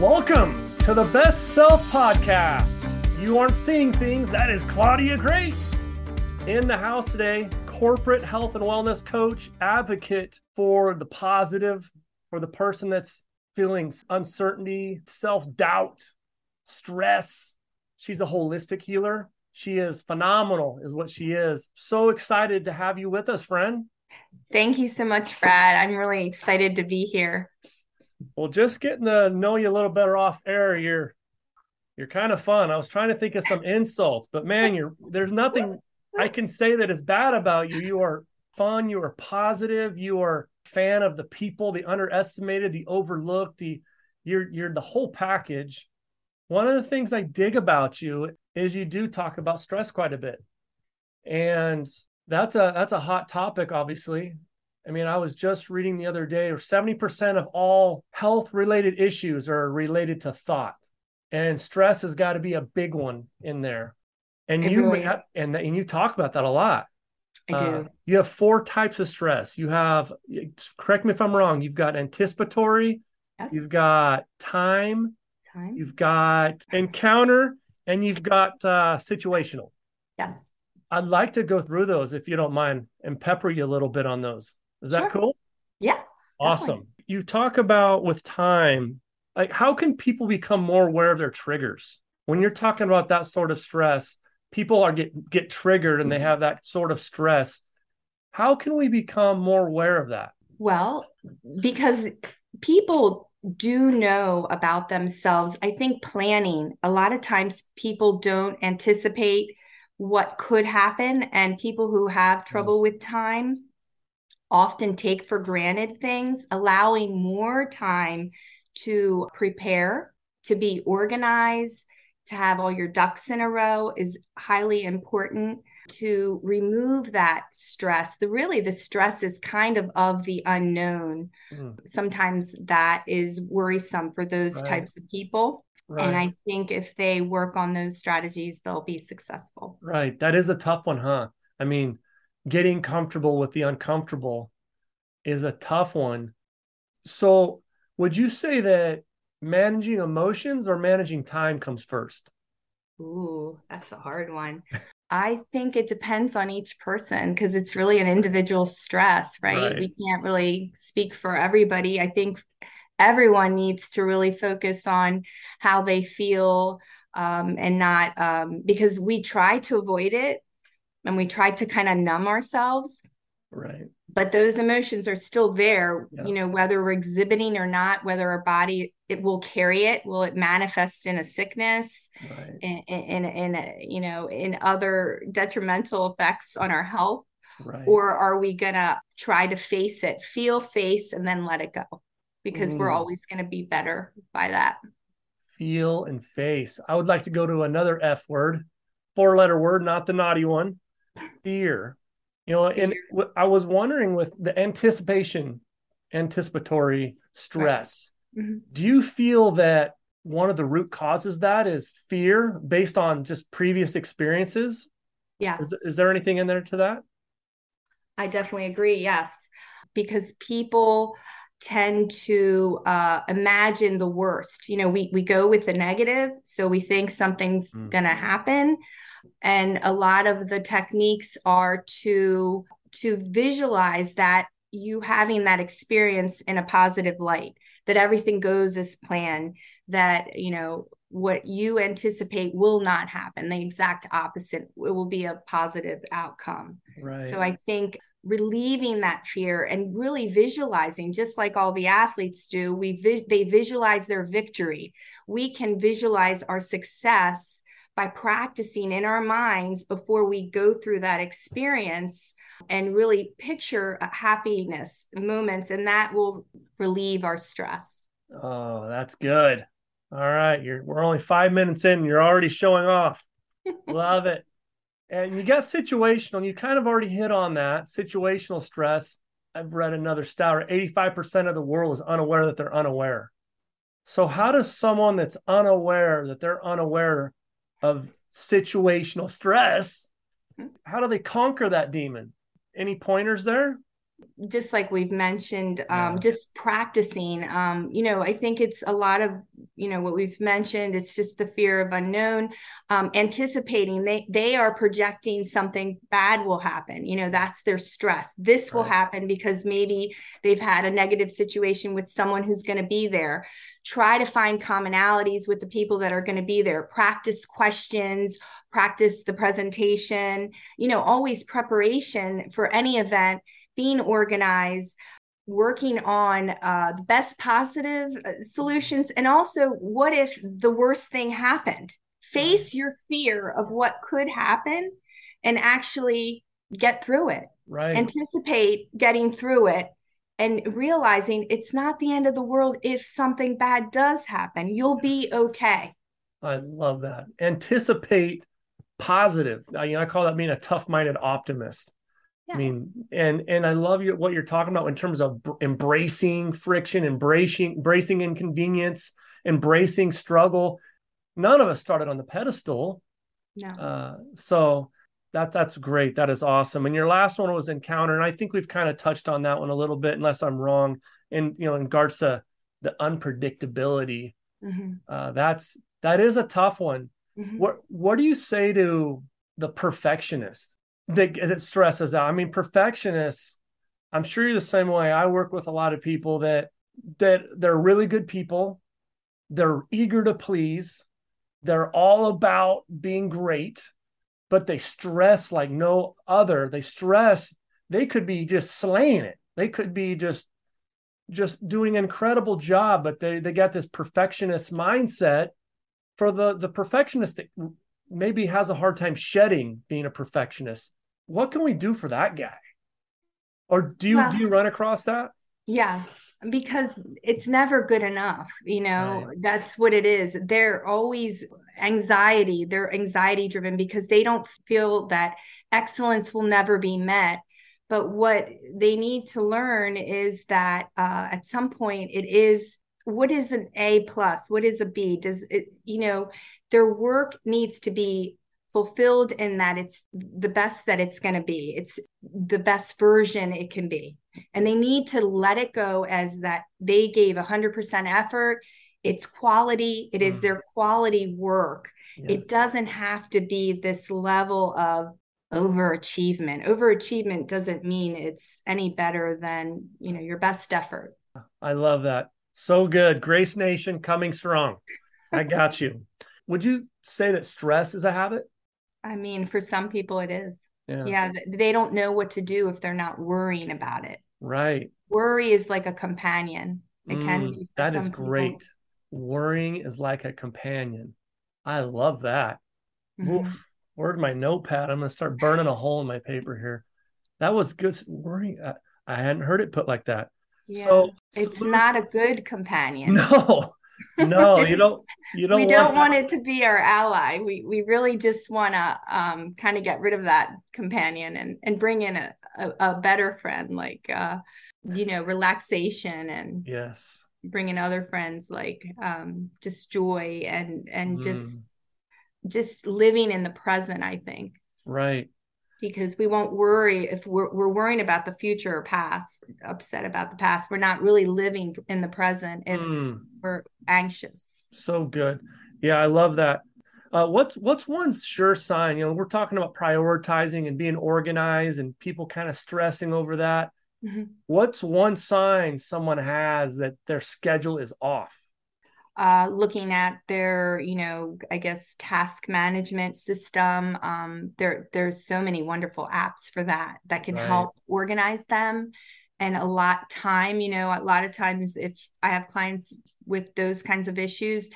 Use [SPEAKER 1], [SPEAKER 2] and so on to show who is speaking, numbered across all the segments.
[SPEAKER 1] Welcome to the Best Self Podcast. You aren't seeing things, that is Claudia Grace. In the house today, corporate health and wellness coach, advocate for the positive, for the person that's feeling uncertainty, self doubt, stress. She's a holistic healer. She is phenomenal, is what she is. So excited to have you with us, friend.
[SPEAKER 2] Thank you so much, Brad. I'm really excited to be here.
[SPEAKER 1] Well, just getting to know you a little better off air, you're you're kind of fun. I was trying to think of some insults, but man, you're there's nothing I can say that is bad about you. You are fun, you are positive, you are fan of the people, the underestimated, the overlooked, the you're you're the whole package. One of the things I dig about you is you do talk about stress quite a bit. And that's a that's a hot topic obviously I mean, I was just reading the other day, 70% of all health related issues are related to thought. And stress has got to be a big one in there. And it you really and, and you talk about that a lot.
[SPEAKER 2] I do. Uh,
[SPEAKER 1] you have four types of stress. You have correct me if I'm wrong, you've got anticipatory, yes. you've got time, time, you've got encounter, and you've got uh, situational.
[SPEAKER 2] Yes.
[SPEAKER 1] I'd like to go through those if you don't mind and pepper you a little bit on those. Is that sure. cool?
[SPEAKER 2] Yeah.
[SPEAKER 1] Awesome. Definitely. You talk about with time, like how can people become more aware of their triggers? When you're talking about that sort of stress, people are get get triggered and they mm-hmm. have that sort of stress. How can we become more aware of that?
[SPEAKER 2] Well, because people do know about themselves. I think planning, a lot of times people don't anticipate what could happen and people who have mm. trouble with time often take for granted things, allowing more time to prepare, to be organized, to have all your ducks in a row is highly important to remove that stress the really the stress is kind of of the unknown mm. sometimes that is worrisome for those right. types of people right. and i think if they work on those strategies they'll be successful
[SPEAKER 1] right that is a tough one huh i mean getting comfortable with the uncomfortable is a tough one. So, would you say that managing emotions or managing time comes first?
[SPEAKER 2] Ooh, that's a hard one. I think it depends on each person because it's really an individual stress, right? right? We can't really speak for everybody. I think everyone needs to really focus on how they feel um, and not um, because we try to avoid it and we try to kind of numb ourselves.
[SPEAKER 1] Right.
[SPEAKER 2] But those emotions are still there, yeah. you know, whether we're exhibiting or not, whether our body it will carry it, will it manifest in a sickness, right. in, in, in, in you know, in other detrimental effects on our health, right. or are we gonna try to face it, feel, face, and then let it go, because mm. we're always gonna be better by that.
[SPEAKER 1] Feel and face. I would like to go to another F word, four letter word, not the naughty one. Fear you know and i was wondering with the anticipation anticipatory stress right. mm-hmm. do you feel that one of the root causes that is fear based on just previous experiences
[SPEAKER 2] yeah
[SPEAKER 1] is, is there anything in there to that
[SPEAKER 2] i definitely agree yes because people tend to uh, imagine the worst you know we we go with the negative so we think something's mm. going to happen and a lot of the techniques are to to visualize that you having that experience in a positive light that everything goes as planned that you know what you anticipate will not happen the exact opposite it will be a positive outcome.
[SPEAKER 1] Right.
[SPEAKER 2] So i think relieving that fear and really visualizing just like all the athletes do we vi- they visualize their victory. We can visualize our success by practicing in our minds before we go through that experience and really picture happiness moments and that will relieve our stress.
[SPEAKER 1] Oh that's good. All right you're we're only five minutes in you're already showing off. Love it. And you got situational you kind of already hit on that situational stress. I've read another stat 85% of the world is unaware that they're unaware. So how does someone that's unaware that they're unaware of situational stress, how do they conquer that demon? Any pointers there?
[SPEAKER 2] Just like we've mentioned, um, yeah. just practicing. Um, you know, I think it's a lot of you know what we've mentioned it's just the fear of unknown um, anticipating they they are projecting something bad will happen you know that's their stress this will happen because maybe they've had a negative situation with someone who's going to be there try to find commonalities with the people that are going to be there. Practice questions practice the presentation you know always preparation for any event being organized working on uh, the best positive uh, solutions and also what if the worst thing happened? Face your fear of what could happen and actually get through it.
[SPEAKER 1] Right.
[SPEAKER 2] Anticipate getting through it and realizing it's not the end of the world if something bad does happen. You'll be okay.
[SPEAKER 1] I love that. Anticipate positive. I, you know, I call that being a tough-minded optimist. I mean, and and I love you what you're talking about in terms of embracing friction, embracing embracing inconvenience, embracing struggle. None of us started on the pedestal.
[SPEAKER 2] No.
[SPEAKER 1] Uh, so that that's great. That is awesome. And your last one was encounter, and I think we've kind of touched on that one a little bit, unless I'm wrong. And you know, in regards to the unpredictability, mm-hmm. uh, that's that is a tough one. Mm-hmm. What what do you say to the perfectionist? that, that stresses out. I mean, perfectionists, I'm sure you're the same way. I work with a lot of people that that they're really good people. They're eager to please. They're all about being great, but they stress like no other. They stress they could be just slaying it. They could be just just doing an incredible job, but they they got this perfectionist mindset. For the the perfectionist that maybe has a hard time shedding being a perfectionist, what can we do for that guy? Or do you well, do you run across that?
[SPEAKER 2] Yes, because it's never good enough. You know, right. that's what it is. They're always anxiety. They're anxiety driven because they don't feel that excellence will never be met. But what they need to learn is that uh, at some point it is what is an A plus? What is a B? Does it, you know, their work needs to be fulfilled in that it's the best that it's going to be it's the best version it can be and they need to let it go as that they gave 100% effort it's quality it is mm. their quality work it doesn't have to be this level of overachievement overachievement doesn't mean it's any better than you know your best effort
[SPEAKER 1] i love that so good grace nation coming strong i got you would you say that stress is a habit
[SPEAKER 2] I mean, for some people it is. Yeah. yeah. They don't know what to do if they're not worrying about it.
[SPEAKER 1] Right.
[SPEAKER 2] Worry is like a companion. It mm, can be.
[SPEAKER 1] That is great. People. Worrying is like a companion. I love that. Mm-hmm. Oof. Where's my notepad? I'm going to start burning a hole in my paper here. That was good. Worrying. I, I hadn't heard it put like that. Yeah. So
[SPEAKER 2] it's not a good companion.
[SPEAKER 1] No, no, you don't. You don't.
[SPEAKER 2] We don't want, it to be our ally. We we really just want to um, kind of get rid of that companion and and bring in a a, a better friend, like uh, you know, relaxation and
[SPEAKER 1] yes,
[SPEAKER 2] bring in other friends like um, just joy and and mm. just just living in the present. I think.
[SPEAKER 1] Right
[SPEAKER 2] because we won't worry if we're, we're worrying about the future or past upset about the past we're not really living in the present if mm. we're anxious
[SPEAKER 1] so good yeah i love that uh, what's what's one sure sign you know we're talking about prioritizing and being organized and people kind of stressing over that mm-hmm. what's one sign someone has that their schedule is off
[SPEAKER 2] uh, looking at their, you know, I guess task management system. Um, there, there's so many wonderful apps for that that can right. help organize them and a lot time. You know, a lot of times if I have clients with those kinds of issues,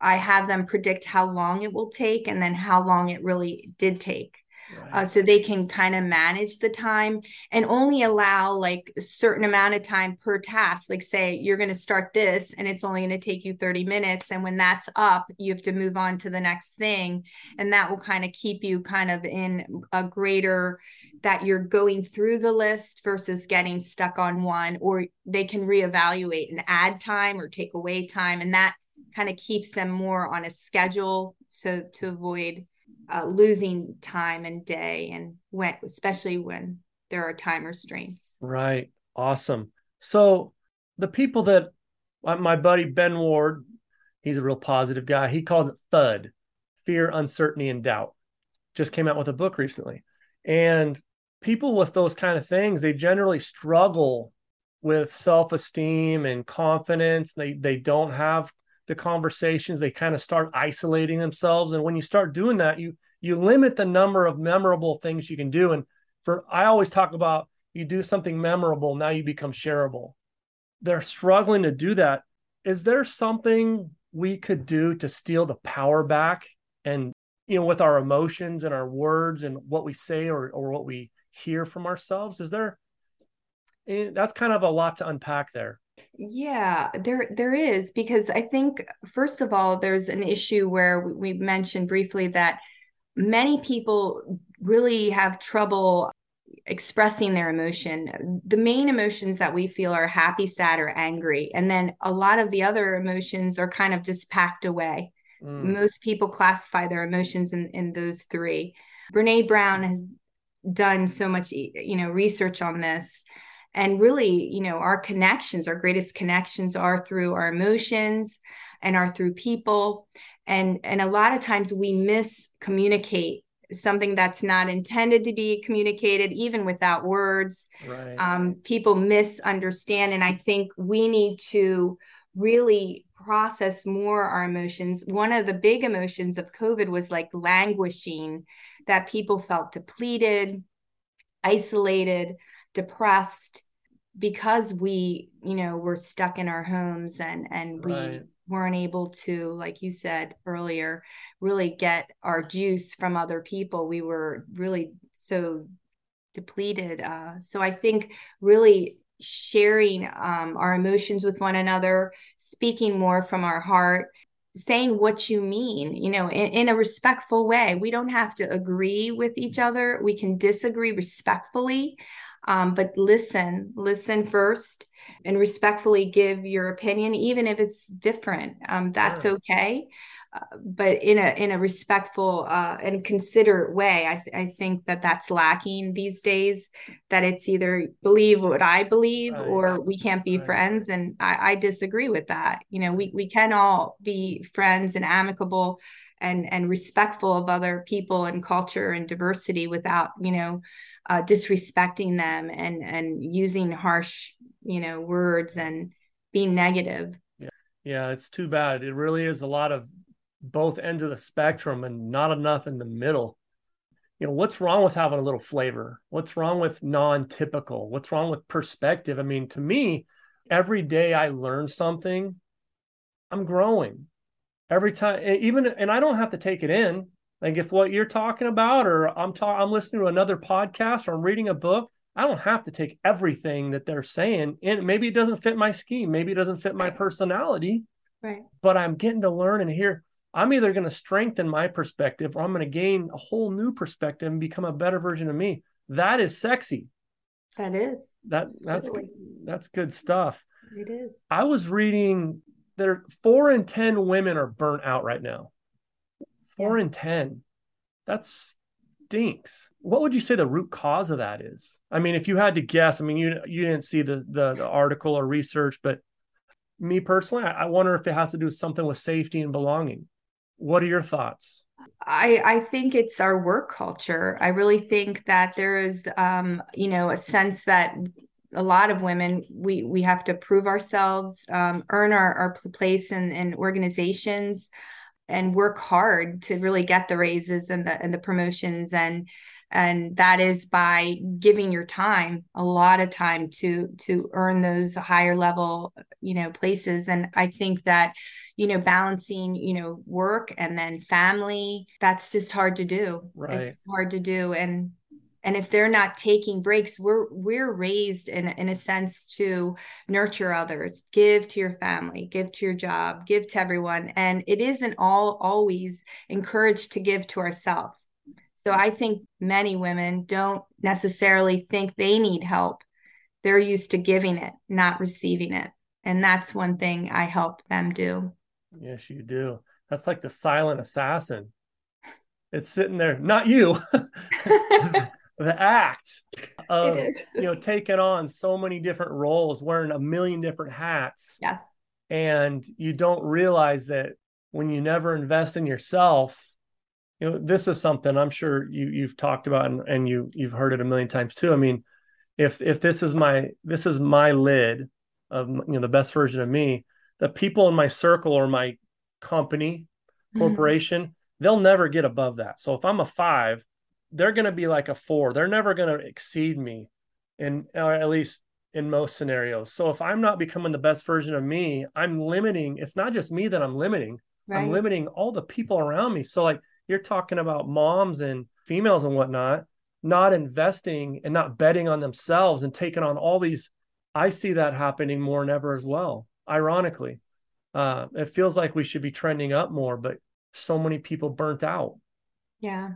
[SPEAKER 2] I have them predict how long it will take and then how long it really did take right. uh, so they can kind of manage the time and only allow like a certain amount of time per task like say you're going to start this and it's only going to take you 30 minutes and when that's up you have to move on to the next thing and that will kind of keep you kind of in a greater that you're going through the list versus getting stuck on one or they can reevaluate and add time or take away time and that kind of keeps them more on a schedule so to avoid uh, losing time and day and when especially when there are time restraints
[SPEAKER 1] right awesome so the people that uh, my buddy ben ward He's a real positive guy. He calls it FUD fear, uncertainty, and doubt. Just came out with a book recently. And people with those kind of things, they generally struggle with self-esteem and confidence. They they don't have the conversations. They kind of start isolating themselves. And when you start doing that, you you limit the number of memorable things you can do. And for I always talk about you do something memorable, now you become shareable. They're struggling to do that. Is there something we could do to steal the power back and you know with our emotions and our words and what we say or or what we hear from ourselves? Is there eh, that's kind of a lot to unpack there.
[SPEAKER 2] Yeah, there there is because I think first of all there's an issue where we mentioned briefly that many people really have trouble expressing their emotion. The main emotions that we feel are happy, sad, or angry. And then a lot of the other emotions are kind of just packed away. Mm. Most people classify their emotions in, in those three. Brene Brown has done so much, you know, research on this. And really, you know, our connections, our greatest connections are through our emotions and are through people. And and a lot of times we miscommunicate something that's not intended to be communicated, even without words. Right. Um, people misunderstand. And I think we need to really process more our emotions. One of the big emotions of COVID was like languishing, that people felt depleted, isolated, depressed because we, you know, were stuck in our homes and and right. we weren't able to, like you said earlier, really get our juice from other people. We were really so depleted. Uh, so I think really sharing um, our emotions with one another, speaking more from our heart, saying what you mean, you know, in, in a respectful way. We don't have to agree with each other. We can disagree respectfully. Um, but listen, listen first and respectfully give your opinion, even if it's different. Um, that's sure. okay. Uh, but in a in a respectful uh, and considerate way, I, th- I think that that's lacking these days. That it's either believe what I believe right. or we can't be right. friends, and I, I disagree with that. You know, we we can all be friends and amicable and and respectful of other people and culture and diversity without you know uh, disrespecting them and and using harsh you know words and being negative.
[SPEAKER 1] Yeah yeah it's too bad. It really is a lot of both ends of the spectrum and not enough in the middle. You know what's wrong with having a little flavor? What's wrong with non-typical? What's wrong with perspective? I mean to me every day i learn something i'm growing. Every time even and i don't have to take it in like if what you're talking about, or I'm talking, I'm listening to another podcast, or I'm reading a book, I don't have to take everything that they're saying. And maybe it doesn't fit my scheme, maybe it doesn't fit my personality.
[SPEAKER 2] Right.
[SPEAKER 1] But I'm getting to learn and hear. I'm either going to strengthen my perspective, or I'm going to gain a whole new perspective and become a better version of me. That is sexy.
[SPEAKER 2] That is.
[SPEAKER 1] That that's totally. that's good stuff.
[SPEAKER 2] It is.
[SPEAKER 1] I was reading there four in ten women are burnt out right now. Four yeah. in 10. That stinks. What would you say the root cause of that is? I mean, if you had to guess, I mean, you you didn't see the the, the article or research, but me personally, I, I wonder if it has to do with something with safety and belonging. What are your thoughts?
[SPEAKER 2] I, I think it's our work culture. I really think that there is, um, you know, a sense that a lot of women we we have to prove ourselves, um, earn our, our place in, in organizations and work hard to really get the raises and the and the promotions. And and that is by giving your time a lot of time to to earn those higher level you know places. And i think that you know balancing you know work and then family that's just hard to do.
[SPEAKER 1] Right.
[SPEAKER 2] it's hard to do. And and if they're not taking breaks we're we're raised in in a sense to nurture others give to your family give to your job give to everyone. And it isn't all always encouraged to give to ourselves. So i think many women don't necessarily think they need help. They're used to giving it not receiving it. And that's one thing i help them do.
[SPEAKER 1] Yes you do. That's like the silent assassin. It's sitting there. Not you the act of you know taking on so many different roles wearing a million different hats
[SPEAKER 2] yeah
[SPEAKER 1] and you don't realize that when you never invest in yourself you know this is something i'm sure you you've talked about and, and you you've heard it a million times too i mean if if this is my this is my lid of you know the best version of me the people in my circle or my company mm-hmm. corporation mm-hmm. they'll never get above that so if i'm a five they're going to be like a four. They're never going to exceed me in or at least in most scenarios. So if i'm not becoming the best version of me i'm limiting it's not just me that i'm limiting right. i'm limiting all the people around me. So like you're talking about moms and females and whatnot not investing and not betting on themselves and taking on all these i see that happening more than ever as well ironically. Uh, it feels like we should be trending up more but so many people burnt out.
[SPEAKER 2] Yeah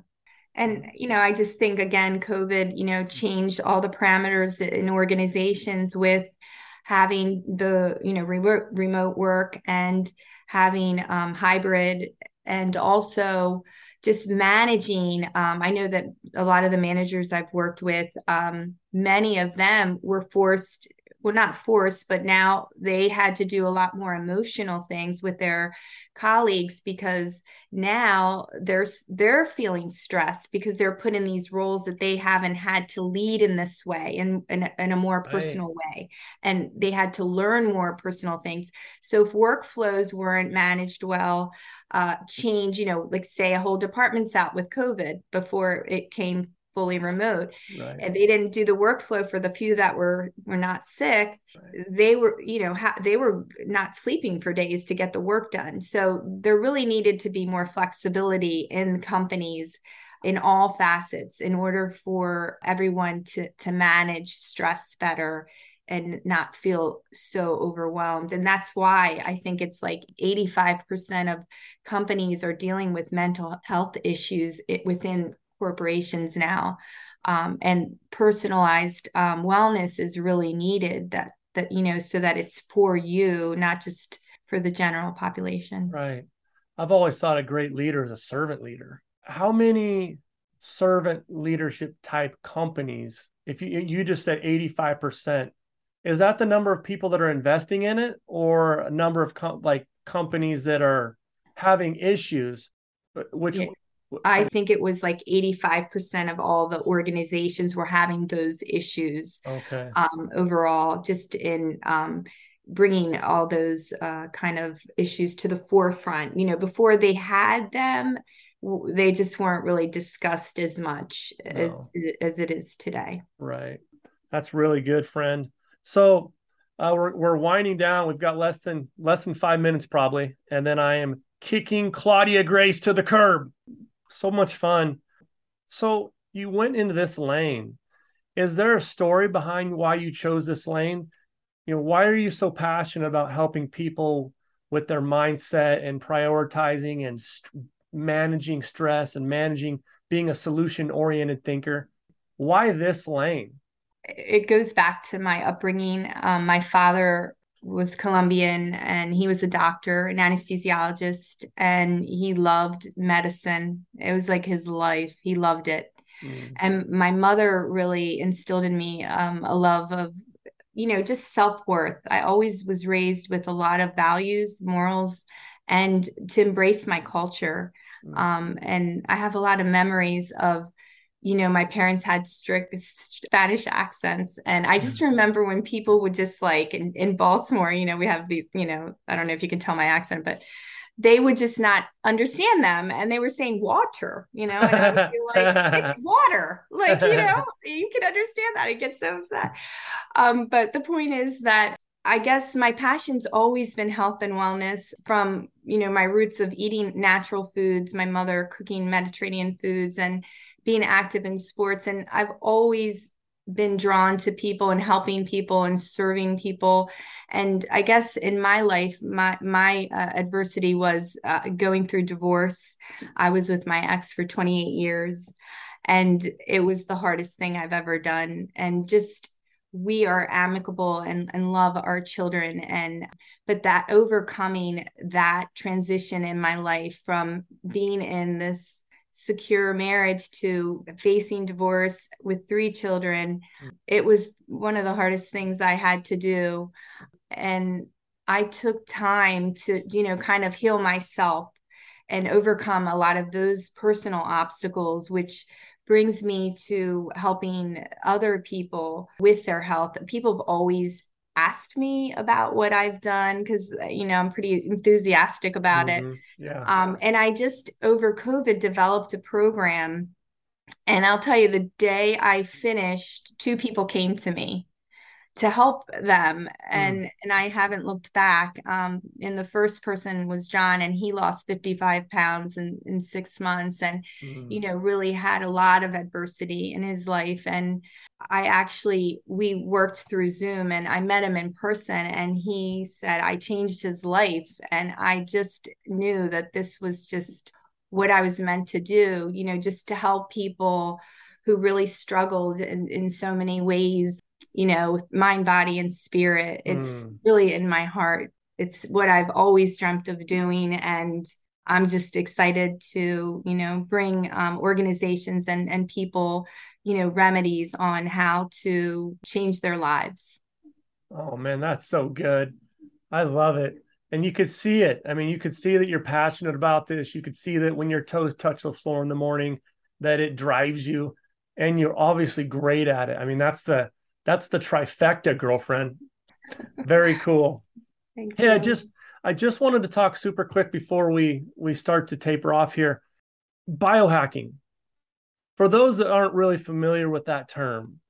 [SPEAKER 2] and you know i just think again covid you know changed all the parameters in organizations with having the you know remote remote work and having um, hybrid and also just managing um, i know that a lot of the managers i've worked with um, many of them were forced well not forced but now they had to do a lot more emotional things with their colleagues because now they're they're feeling stressed because they're put in these roles that they haven't had to lead in this way in in, in a more personal right. way and they had to learn more personal things so if workflows weren't managed well uh change you know like say a whole department's out with covid before it came fully remote right. and they didn't do the workflow for the few that were were not sick right. they were you know ha- they were not sleeping for days to get the work done so there really needed to be more flexibility in companies in all facets in order for everyone to to manage stress better and not feel so overwhelmed. And that's why I think it's like 85% of companies are dealing with mental health issues within corporations now um, and personalized um, wellness is really needed that that you know so that it's for you not just for the general population.
[SPEAKER 1] Right. I've always thought a great leader is a servant leader. How many servant leadership type companies if you you just said 85% is that the number of people that are investing in it or a number of com- like companies that are having issues which
[SPEAKER 2] yeah. I think it was like 85% of all the organizations were having those issues.
[SPEAKER 1] Okay.
[SPEAKER 2] Um, overall, just in um, bringing all those uh, kind of issues to the forefront. You know, before they had them, they just weren't really discussed as much no. as as it is today.
[SPEAKER 1] Right. That's really good, friend. So uh, we're we're winding down. We've got less than less than five minutes probably, and then I am kicking Claudia Grace to the curb so much fun. So you went into this lane. Is there a story behind why you chose this lane? You know, why are you so passionate about helping people with their mindset and prioritizing and st- managing stress and managing being a solution oriented thinker? Why this lane?
[SPEAKER 2] It goes back to my upbringing. Um, my father was Colombian and he was a doctor, an anesthesiologist, and he loved medicine. It was like his life. He loved it. Mm. And my mother really instilled in me um, a love of, you know, just self worth. I always was raised with a lot of values, morals, and to embrace my culture. Mm. Um, and I have a lot of memories of you know, my parents had strict Spanish accents. And I just mm. remember when people would just like in, in Baltimore, you know, we have the, you know, I don't know if you can tell my accent, but they would just not understand them. And they were saying water you know? And I would be like it's water. Like you know you can understand that. I get so upset. Um, but the point is that I guess my passion's always been health and wellness from, you know, my roots of eating natural foods, my mother cooking Mediterranean foods and being active in sports. And I've always been drawn to people and helping people and serving people. And I guess in my life, my, my uh, adversity was uh, going through divorce. I was with my ex for 28 years and it was the hardest thing I've ever done. And just we are amicable and, and love our children. And but that overcoming that transition in my life from being in this secure marriage to facing divorce with three children it was one of the hardest things i had to do. And I took time to, you know, kind of heal myself and overcome a lot of those personal obstacles, which brings me to helping other people with their health. People have always asked me about what I've done because you know I'm pretty enthusiastic about mm-hmm. it. Yeah. Um, and I just over COVID developed a program, and I'll tell you, the day I finished, two people came to me to help them and mm. and i haven't looked back um and the first person was john and he lost 55 pounds in in six months and mm. you know really had a lot of adversity in his life and i actually we worked through zoom and i met him in person and he said i changed his life and i just knew that this was just what i was meant to do you know just to help people who really struggled in, in so many ways you know, mind, body, and spirit. It's mm. really in my heart. It's what I've always dreamt of doing. And I'm just excited to, you know, bring um, organizations and, and people, you know, remedies on how to change their lives.
[SPEAKER 1] Oh, man, that's so good. I love it. And you could see it. I mean, you could see that you're passionate about this. You could see that when your toes touch the floor in the morning, that it drives you and you're obviously great at it. I mean, that's the that's the trifecta, girlfriend. Very cool. Thank hey, you. I just I just wanted to talk super quick before we we start to taper off here. Biohacking. For those that aren't really familiar with that term,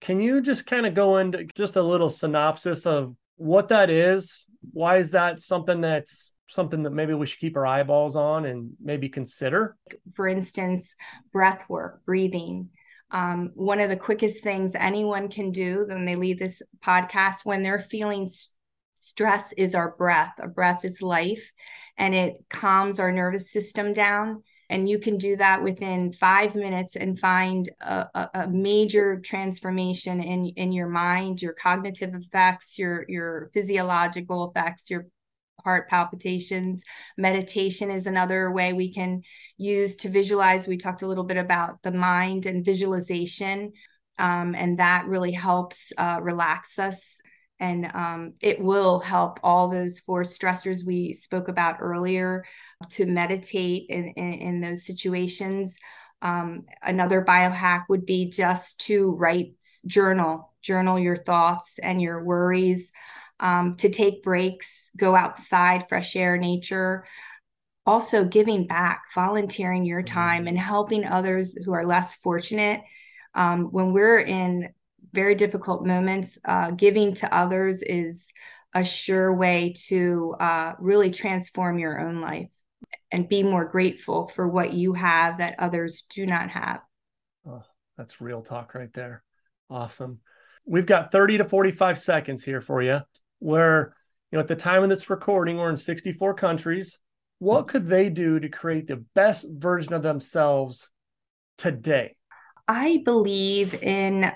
[SPEAKER 1] can you just kind of go into just a little synopsis of what that is? Why is that something that's something that maybe we should keep our eyeballs on and maybe consider?
[SPEAKER 2] For instance, breath work, breathing, um, one of the quickest things anyone can do when they leave this podcast when they're feeling st- stress is our breath. Our breath is life and it calms our nervous system down. And you can do that within five minutes and find a, a, a major transformation in, in your mind, your cognitive effects, your, your physiological effects, your heart palpitations. Meditation is another way we can use to visualize. We talked a little bit about the mind and visualization, um, and that really helps uh, relax us. And um, it will help all those four stressors we spoke about earlier to meditate in, in, in those situations. Um, another biohack would be just to write, journal, journal your thoughts and your worries um, to take breaks, go outside, fresh air, nature. Also, giving back, volunteering your time, mm-hmm. and helping others who are less fortunate. Um, when we're in very difficult moments, uh, giving to others is a sure way to uh, really transform your own life and be more grateful for what you have that others do not have.
[SPEAKER 1] Oh, that's real talk right there. Awesome. We've got 30 to 45 seconds here for you where you know at the time of this recording we're in 64 countries. What hmm. could they do to create the best version of themselves today?
[SPEAKER 2] I believe in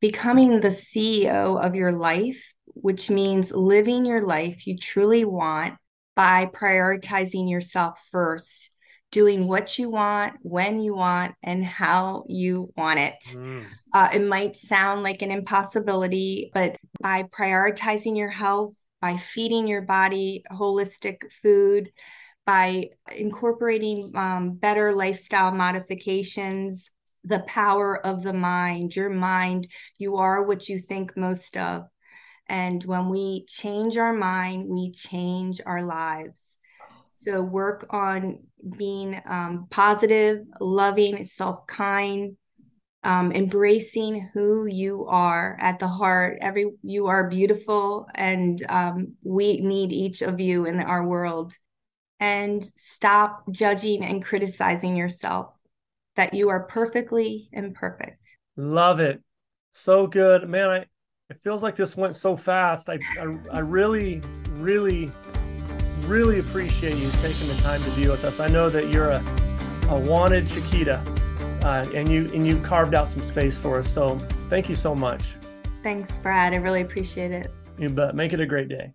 [SPEAKER 2] becoming the ceo of your life which means living your life you truly want by prioritizing yourself first doing what you want, when you want, and how you want it. Mm. Uh, it might sound like an impossibility, but by prioritizing your health, by feeding your body holistic food, by incorporating um, better lifestyle modifications, the power of the mind, your mind, you are what you think most of. And when we change our mind, we change our lives. So work on being um, positive, loving, self kind, um, embracing who you are at the heart. Every you are beautiful, and um, we need each of you in our world. And stop judging and criticizing yourself. That you are perfectly imperfect.
[SPEAKER 1] Love it. So good, man. I it feels like this went so fast. I I, I really really really appreciate you taking the time to be with us. I know that you're a, a wanted Chiquita, uh, and you and you carved out some space for us. So thank you so much.
[SPEAKER 2] Thanks, Brad. I really appreciate it.
[SPEAKER 1] You bet. Make it a great day.